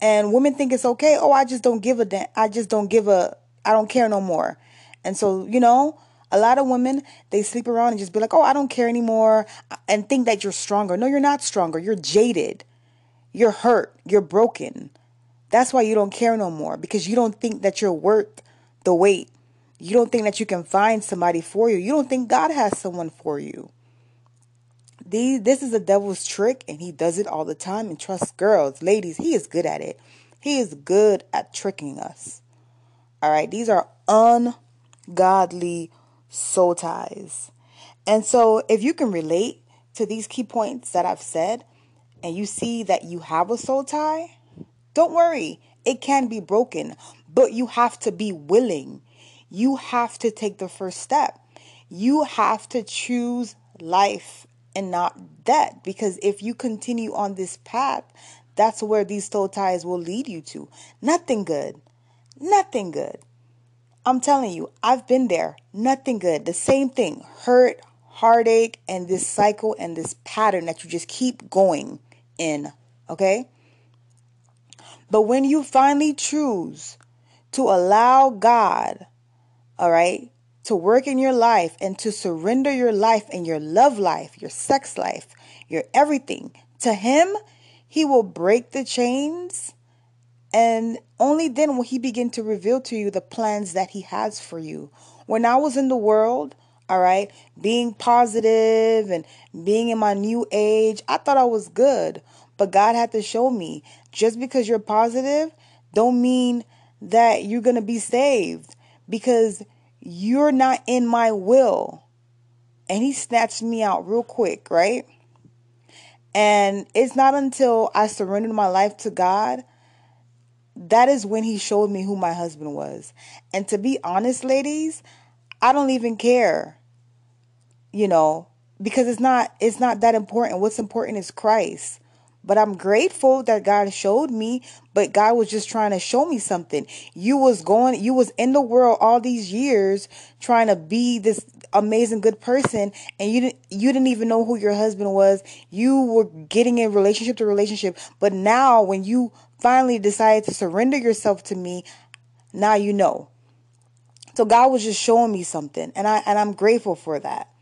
And women think it's okay. Oh, I just don't give a damn. I just don't give a, I don't care no more. And so, you know, a lot of women, they sleep around and just be like, oh, I don't care anymore and think that you're stronger. No, you're not stronger. You're jaded. You're hurt. You're broken. That's why you don't care no more because you don't think that you're worth the wait. You don't think that you can find somebody for you. You don't think God has someone for you. These, this is a devil's trick, and he does it all the time. And trust girls, ladies, he is good at it. He is good at tricking us. All right, these are ungodly soul ties. And so, if you can relate to these key points that I've said, and you see that you have a soul tie, don't worry. It can be broken, but you have to be willing you have to take the first step. You have to choose life and not death because if you continue on this path, that's where these soul ties will lead you to. Nothing good. Nothing good. I'm telling you, I've been there. Nothing good. The same thing hurt, heartache, and this cycle and this pattern that you just keep going in. Okay? But when you finally choose to allow God, all right, to work in your life and to surrender your life and your love life, your sex life, your everything to Him, He will break the chains. And only then will He begin to reveal to you the plans that He has for you. When I was in the world, all right, being positive and being in my new age, I thought I was good. But God had to show me just because you're positive, don't mean that you're going to be saved because you're not in my will. And he snatched me out real quick, right? And it's not until I surrendered my life to God that is when he showed me who my husband was. And to be honest, ladies, I don't even care. You know, because it's not it's not that important. What's important is Christ. But I'm grateful that God showed me, but God was just trying to show me something. You was going, you was in the world all these years trying to be this amazing good person and you didn't, you didn't even know who your husband was. You were getting in relationship to relationship. But now when you finally decided to surrender yourself to me, now you know. So God was just showing me something and I, and I'm grateful for that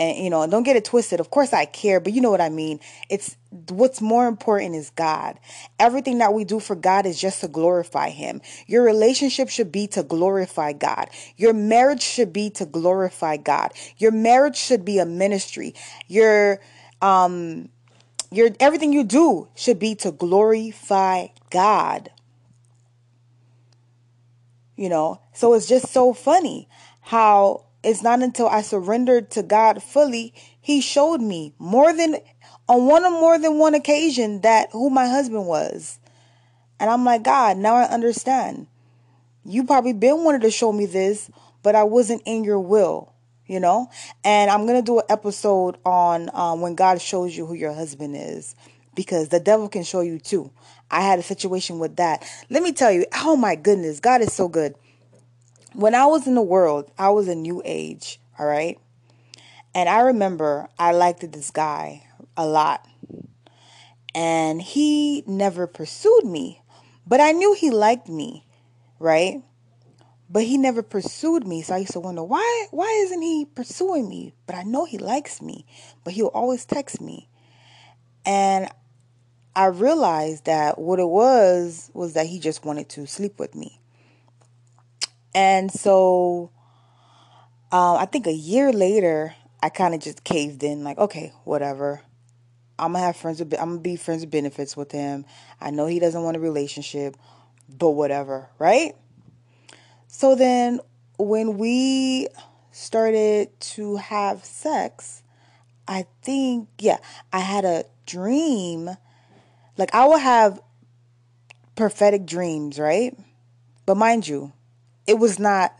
and you know don't get it twisted. Of course i care but you know what i mean. It's what's more important is god. Everything that we do for god is just to glorify him. Your relationship should be to glorify god. Your marriage should be to glorify god. Your marriage should be a ministry. Your um your everything you do should be to glorify god. You know? So it's just so funny how it's not until I surrendered to God fully, He showed me more than on one or more than one occasion that who my husband was. And I'm like, God, now I understand. You probably been wanting to show me this, but I wasn't in your will, you know? And I'm going to do an episode on um, when God shows you who your husband is because the devil can show you too. I had a situation with that. Let me tell you, oh my goodness, God is so good when I was in the world, I was a new age, all right? And I remember I liked this guy a lot. And he never pursued me, but I knew he liked me, right? But he never pursued me. So I used to wonder, why why isn't he pursuing me? But I know he likes me, but he'll always text me. And I realized that what it was was that he just wanted to sleep with me. And so um, I think a year later, I kind of just caved in, like, okay, whatever. I'm gonna have friends with, I'm gonna be friends with benefits with him. I know he doesn't want a relationship, but whatever, right? So then when we started to have sex, I think, yeah, I had a dream. Like I will have prophetic dreams, right? But mind you, it was not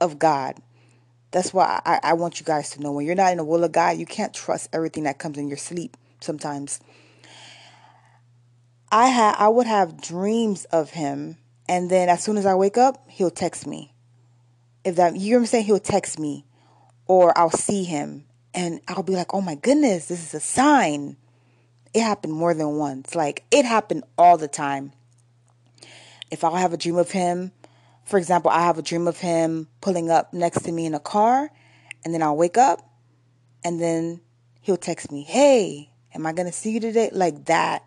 of God. That's why I, I want you guys to know when you're not in the will of God, you can't trust everything that comes in your sleep sometimes. I had I would have dreams of him and then as soon as I wake up, he'll text me. If that you know what I'm saying, he'll text me or I'll see him and I'll be like, "Oh my goodness, this is a sign." It happened more than once. Like it happened all the time. If I'll have a dream of him for example, I have a dream of him pulling up next to me in a car, and then I'll wake up, and then he'll text me, Hey, am I going to see you today? Like that.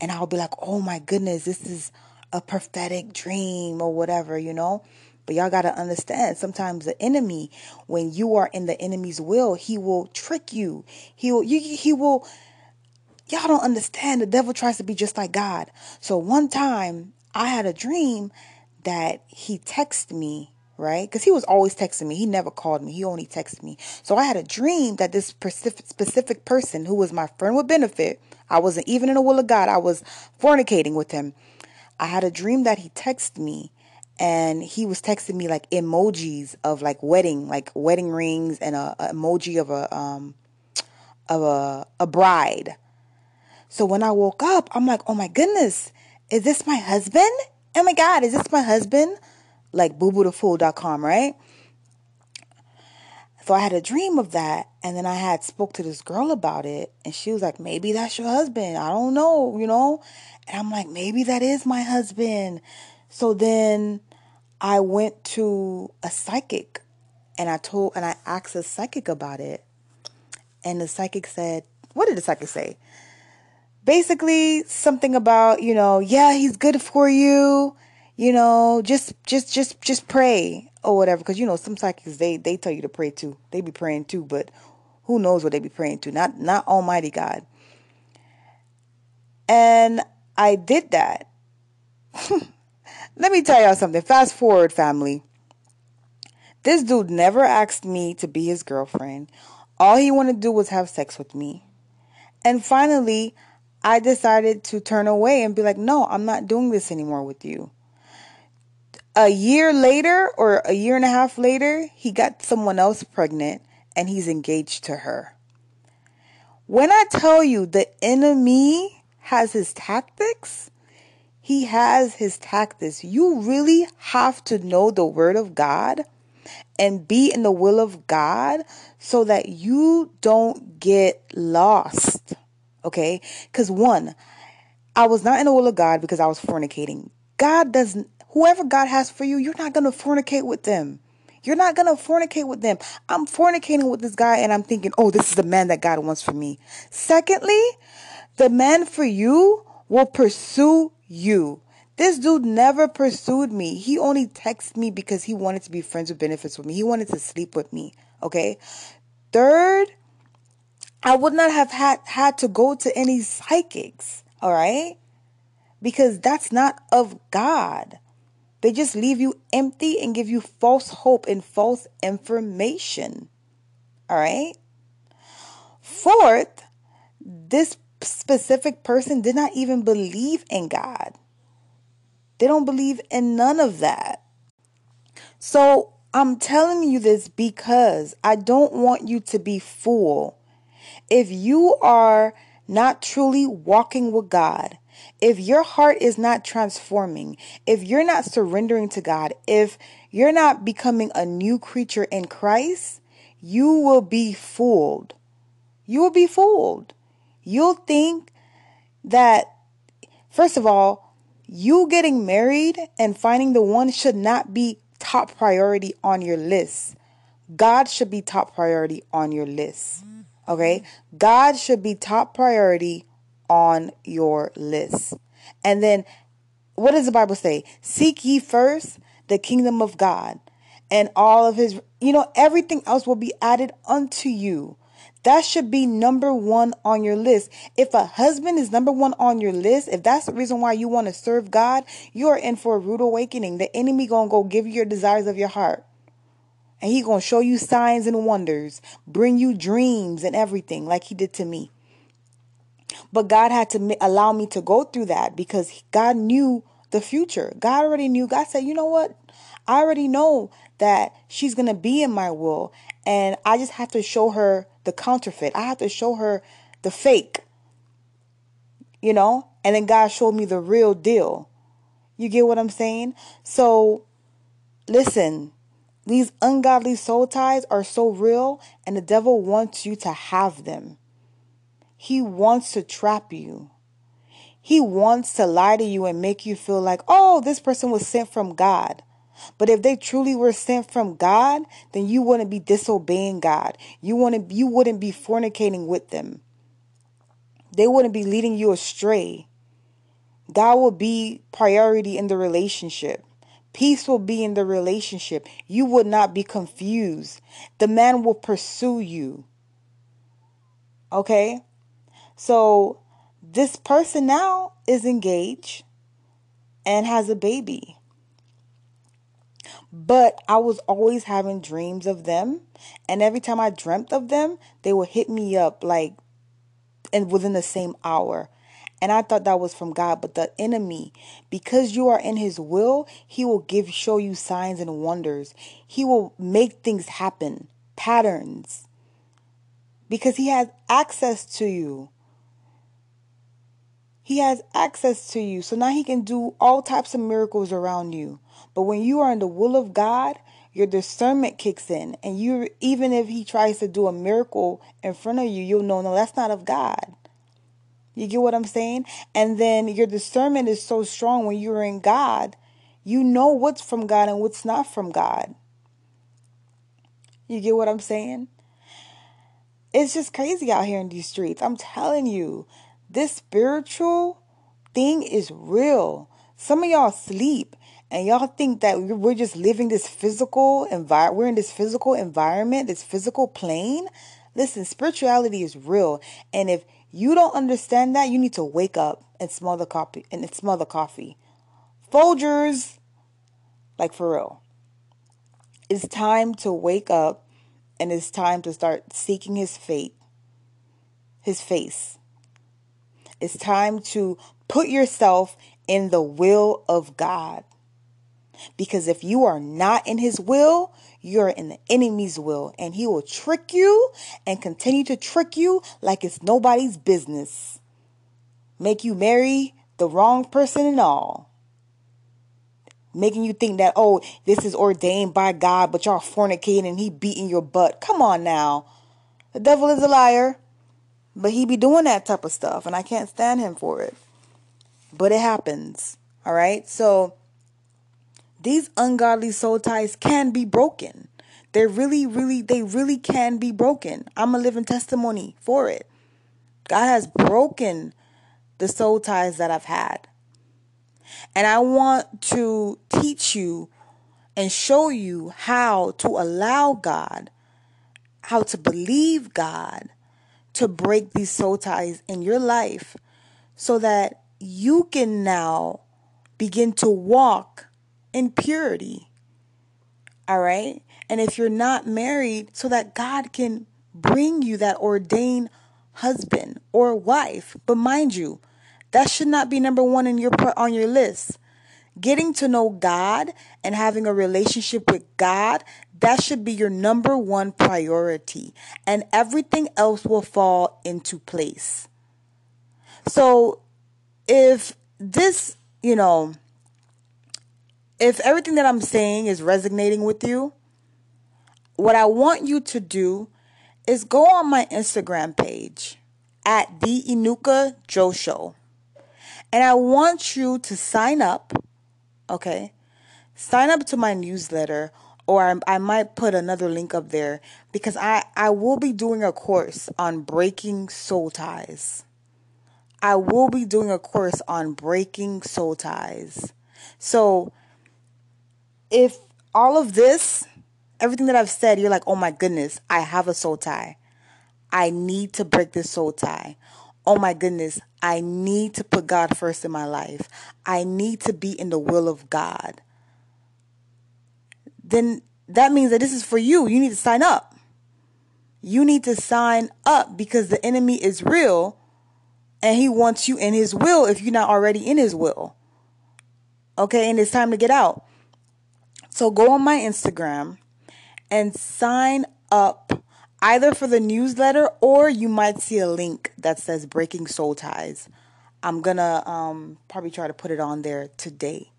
And I'll be like, Oh my goodness, this is a prophetic dream or whatever, you know? But y'all got to understand sometimes the enemy, when you are in the enemy's will, he will trick you. He will, you, he will, y'all don't understand. The devil tries to be just like God. So one time I had a dream that he texted me, right? Because he was always texting me. He never called me. He only texted me. So I had a dream that this specific, person who was my friend with benefit, I wasn't even in the will of God. I was fornicating with him. I had a dream that he texted me and he was texting me like emojis of like wedding, like wedding rings and a, a emoji of a um of a a bride. So when I woke up, I'm like, "Oh my goodness, is this my husband?" Oh my God, is this my husband? Like booboothefool.com, right? So I had a dream of that, and then I had spoke to this girl about it, and she was like, "Maybe that's your husband. I don't know, you know." And I'm like, maybe that is my husband. So then I went to a psychic and I told and I asked a psychic about it. And the psychic said, what did the psychic say? Basically something about, you know, yeah, he's good for you. You know, just just just just pray or whatever because you know some psychics they they tell you to pray too. They be praying too, but who knows what they be praying to? Not not almighty God. And I did that. Let me tell y'all something. Fast forward, family. This dude never asked me to be his girlfriend. All he wanted to do was have sex with me. And finally, I decided to turn away and be like, no, I'm not doing this anymore with you. A year later, or a year and a half later, he got someone else pregnant and he's engaged to her. When I tell you the enemy has his tactics. He has his tactics. You really have to know the word of God and be in the will of God so that you don't get lost. Okay? Because one, I was not in the will of God because I was fornicating. God doesn't, whoever God has for you, you're not going to fornicate with them. You're not going to fornicate with them. I'm fornicating with this guy and I'm thinking, oh, this is the man that God wants for me. Secondly, the man for you will pursue you. This dude never pursued me. He only texted me because he wanted to be friends with benefits with me. He wanted to sleep with me. Okay. Third, I would not have had, had to go to any psychics. All right. Because that's not of God. They just leave you empty and give you false hope and false information. All right. Fourth, this specific person did not even believe in God. They don't believe in none of that. So I'm telling you this because I don't want you to be fooled. If you are not truly walking with God, if your heart is not transforming, if you're not surrendering to God, if you're not becoming a new creature in Christ, you will be fooled. You will be fooled. You'll think that, first of all, you getting married and finding the one should not be top priority on your list. God should be top priority on your list. Okay? God should be top priority on your list. And then what does the Bible say? Seek ye first the kingdom of God and all of his, you know, everything else will be added unto you. That should be number one on your list. If a husband is number one on your list, if that's the reason why you want to serve God, you are in for a rude awakening. The enemy gonna go give you your desires of your heart. And he gonna show you signs and wonders, bring you dreams and everything like he did to me. But God had to allow me to go through that because God knew the future. God already knew. God said, you know what? I already know that she's going to be in my will. And I just have to show her the counterfeit. I have to show her the fake. You know? And then God showed me the real deal. You get what I'm saying? So, listen, these ungodly soul ties are so real, and the devil wants you to have them. He wants to trap you. He wants to lie to you and make you feel like, oh, this person was sent from God. But if they truly were sent from God, then you wouldn't be disobeying God. You wouldn't you wouldn't be fornicating with them. They wouldn't be leading you astray. God will be priority in the relationship. Peace will be in the relationship. You will not be confused. The man will pursue you. Okay? So this person now is engaged and has a baby. But I was always having dreams of them. And every time I dreamt of them, they would hit me up like and within the same hour. And I thought that was from God, but the enemy, because you are in his will, he will give show you signs and wonders. He will make things happen, patterns. Because he has access to you. He has access to you. So now he can do all types of miracles around you. But when you are in the will of God, your discernment kicks in. And you even if he tries to do a miracle in front of you, you'll know no, that's not of God. You get what I'm saying? And then your discernment is so strong when you're in God. You know what's from God and what's not from God. You get what I'm saying? It's just crazy out here in these streets. I'm telling you, this spiritual thing is real. Some of y'all sleep and y'all think that we're just living this physical environment. We're in this physical environment, this physical plane. Listen, spirituality is real. And if you don't understand that, you need to wake up and smell the coffee and smell the coffee. Folgers, like for real. It's time to wake up and it's time to start seeking his fate, his face. It's time to put yourself in the will of God. Because if you are not in his will, you're in the enemy's will. And he will trick you and continue to trick you like it's nobody's business. Make you marry the wrong person and all. Making you think that, oh, this is ordained by God, but y'all fornicating and he beating your butt. Come on now. The devil is a liar. But he be doing that type of stuff, and I can't stand him for it. But it happens. All right? So these ungodly soul ties can be broken. They really, really, they really can be broken. I'm a living testimony for it. God has broken the soul ties that I've had. And I want to teach you and show you how to allow God, how to believe God to break these soul ties in your life so that you can now begin to walk in purity. All right? And if you're not married, so that God can bring you that ordained husband or wife. But mind you, that should not be number 1 in your on your list. Getting to know God and having a relationship with God, that should be your number 1 priority, and everything else will fall into place. So, if this, you know, if everything that I'm saying is resonating with you, what I want you to do is go on my Instagram page at the Enuka Joe Show. And I want you to sign up, okay? Sign up to my newsletter or I, I might put another link up there because I, I will be doing a course on breaking soul ties. I will be doing a course on breaking soul ties. So if all of this, everything that I've said, you're like, oh my goodness, I have a soul tie. I need to break this soul tie. Oh my goodness, I need to put God first in my life. I need to be in the will of God. Then that means that this is for you. You need to sign up. You need to sign up because the enemy is real and he wants you in his will if you're not already in his will. Okay, and it's time to get out. So go on my Instagram and sign up either for the newsletter or you might see a link that says Breaking Soul Ties. I'm gonna um, probably try to put it on there today.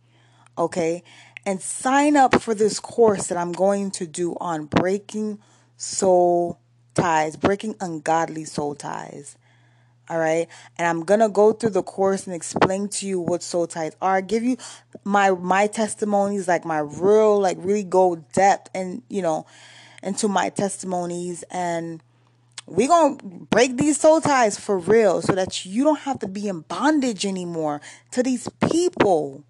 Okay? And sign up for this course that I'm going to do on breaking soul ties, breaking ungodly soul ties. All right. And I'm to go through the course and explain to you what soul ties are. give you my, my testimonies, like my real, like really go depth and, you know, into my testimonies and we're to break these soul ties for real so that you don't have to be in bondage anymore to these people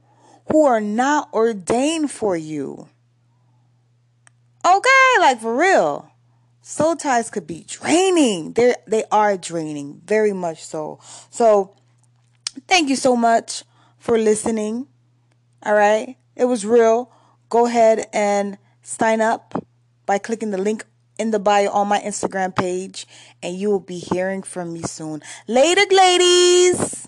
who are not ordained for you. Okay, like for real soul ties could be draining. They they are draining, very much so. So, thank you so much for listening. All right, it was real. Go ahead and sign up by clicking the link in the bio on my Instagram page, and you will be hearing from me soon. Later, ladies.